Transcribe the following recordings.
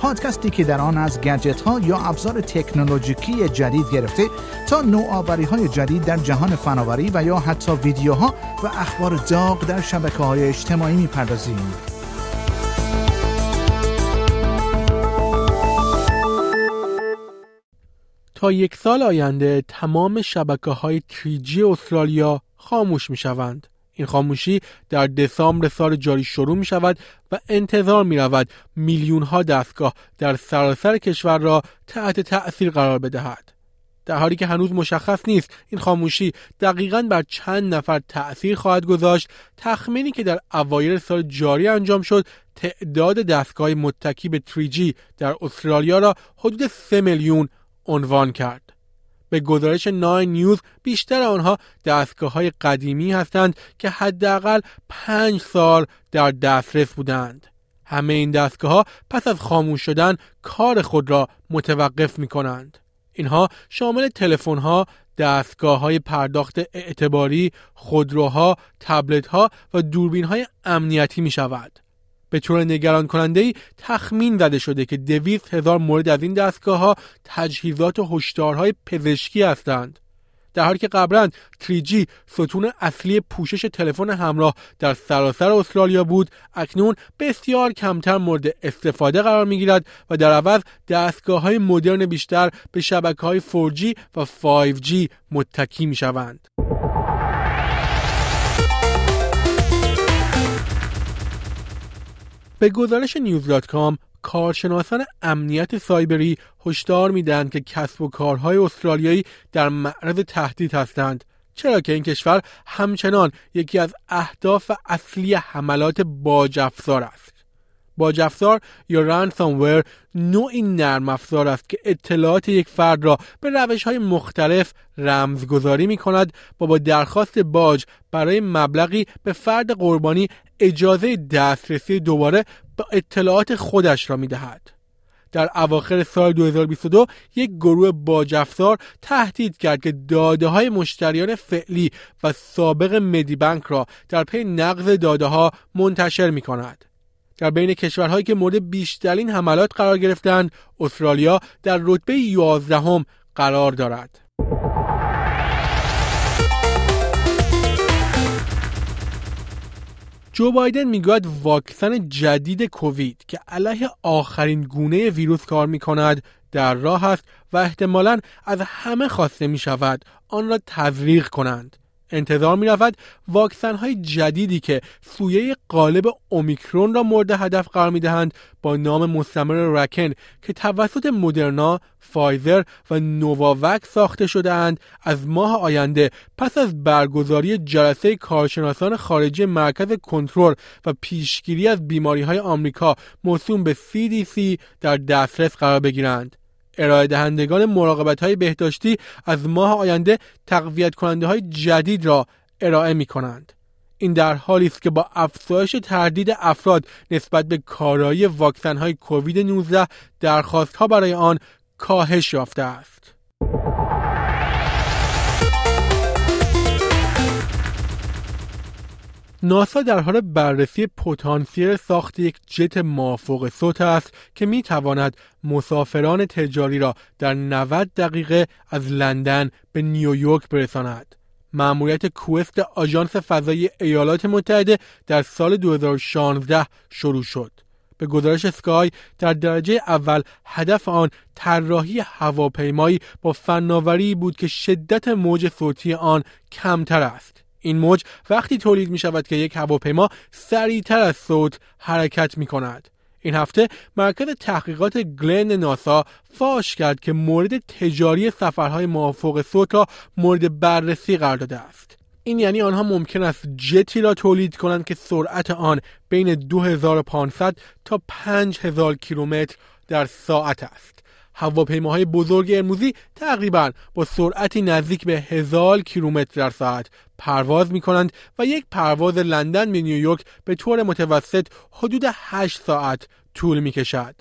پادکستی که در آن از گجت ها یا ابزار تکنولوژیکی جدید گرفته تا نوآوری های جدید در جهان فناوری و یا حتی ویدیوها و اخبار داغ در شبکه های اجتماعی می‌پردازیم. تا یک سال آینده تمام شبکه های 3G استرالیا خاموش می شوند. این خاموشی در دسامبر سال جاری شروع می شود و انتظار می رود میلیون ها دستگاه در سراسر کشور را تحت تأثیر قرار بدهد. در حالی که هنوز مشخص نیست این خاموشی دقیقا بر چند نفر تأثیر خواهد گذاشت تخمینی که در اوایل سال جاری انجام شد تعداد دستگاه متکی به 3G در استرالیا را حدود 3 میلیون عنوان کرد. به گزارش ناین نیوز بیشتر آنها دستگاه های قدیمی هستند که حداقل پنج سال در دسترس بودند. همه این دستگاه ها پس از خاموش شدن کار خود را متوقف می کنند. اینها شامل تلفن ها، دستگاه های پرداخت اعتباری، خودروها، تبلت ها و دوربین های امنیتی می شود. به طور نگران کننده ای تخمین زده شده که دویست هزار مورد از این دستگاه ها تجهیزات و هشدارهای پزشکی هستند. در حالی که قبلا 3G ستون اصلی پوشش تلفن همراه در سراسر استرالیا بود اکنون بسیار کمتر مورد استفاده قرار می گیرد و در عوض دستگاه های مدرن بیشتر به شبکه های 4G و 5G متکی می شوند. به گزارش نیوز.com کارشناسان امنیت سایبری هشدار می‌دهند که کسب و کارهای استرالیایی در معرض تهدید هستند. چرا که این کشور همچنان یکی از اهداف اصلی حملات باجافزار است. باجافزار یا رنسانور نوعی نرم افزار است که اطلاعات یک فرد را به روش های مختلف رمزگذاری می کند و با درخواست باج برای مبلغی به فرد قربانی اجازه دسترسی دوباره به اطلاعات خودش را می دهد. در اواخر سال 2022 یک گروه باجافزار تهدید کرد که داده های مشتریان فعلی و سابق مدی بانک را در پی نقض داده ها منتشر می کند. در بین کشورهایی که مورد بیشترین حملات قرار گرفتند استرالیا در رتبه 11 قرار دارد. جو بایدن می‌گوید واکسن جدید کووید که علیه آخرین گونه ویروس کار می کند در راه است و احتمالا از همه خواسته می شود آن را تزریق کنند. انتظار می رود واکسن های جدیدی که سویه قالب اومیکرون را مورد هدف قرار می دهند با نام مستمر رکن که توسط مدرنا، فایزر و نوواوک ساخته شده اند از ماه آینده پس از برگزاری جلسه کارشناسان خارجی مرکز کنترل و پیشگیری از بیماری های آمریکا موسوم به CDC در دسترس قرار بگیرند. ارائه دهندگان مراقبت های بهداشتی از ماه آینده تقویت کننده های جدید را ارائه می کنند. این در حالی است که با افزایش تردید افراد نسبت به کارایی واکسن های کووید 19 درخواست ها برای آن کاهش یافته است. ناسا در حال بررسی پتانسیل ساخت یک جت مافوق صوت است که می تواند مسافران تجاری را در 90 دقیقه از لندن به نیویورک برساند. مأموریت کوست آژانس فضایی ایالات متحده در سال 2016 شروع شد. به گزارش سکای در درجه اول هدف آن طراحی هواپیمایی با فناوری بود که شدت موج صوتی آن کمتر است. این موج وقتی تولید می شود که یک هواپیما سریعتر از صوت حرکت می کند. این هفته مرکز تحقیقات گلن ناسا فاش کرد که مورد تجاری سفرهای موافق صوت را مورد بررسی قرار داده است. این یعنی آنها ممکن است جتی را تولید کنند که سرعت آن بین 2500 تا 5000 کیلومتر در ساعت است. هواپیماهای بزرگ امروزی تقریبا با سرعتی نزدیک به هزار کیلومتر در ساعت پرواز می کنند و یک پرواز لندن به نیویورک به طور متوسط حدود 8 ساعت طول می کشد.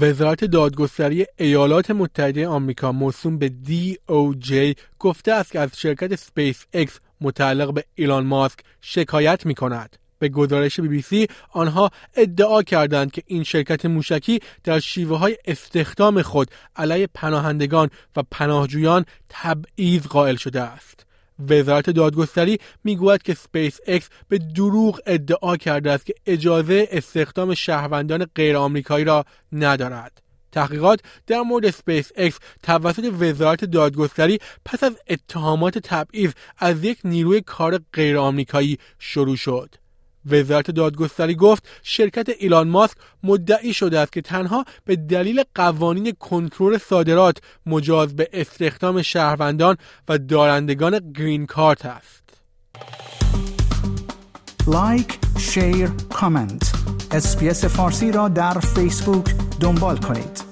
وزارت دادگستری ایالات متحده آمریکا موسوم به DOJ گفته است که از شرکت سپیس اکس متعلق به ایلان ماسک شکایت می کند. به گزارش بی بی سی آنها ادعا کردند که این شرکت موشکی در شیوه های استخدام خود علیه پناهندگان و پناهجویان تبعیض قائل شده است. وزارت دادگستری می‌گوید که سپیس اکس به دروغ ادعا کرده است که اجازه استخدام شهروندان غیر آمریکایی را ندارد. تحقیقات در مورد سپیس اکس توسط وزارت دادگستری پس از اتهامات تبعیض از یک نیروی کار غیر آمریکایی شروع شد. وزارت دادگستری گفت شرکت ایلان ماسک مدعی شده است که تنها به دلیل قوانین کنترل صادرات مجاز به استخدام شهروندان و دارندگان گرین کارت است. like، share، comment. SBS فارسی را در فیسبوک دنبال کنید.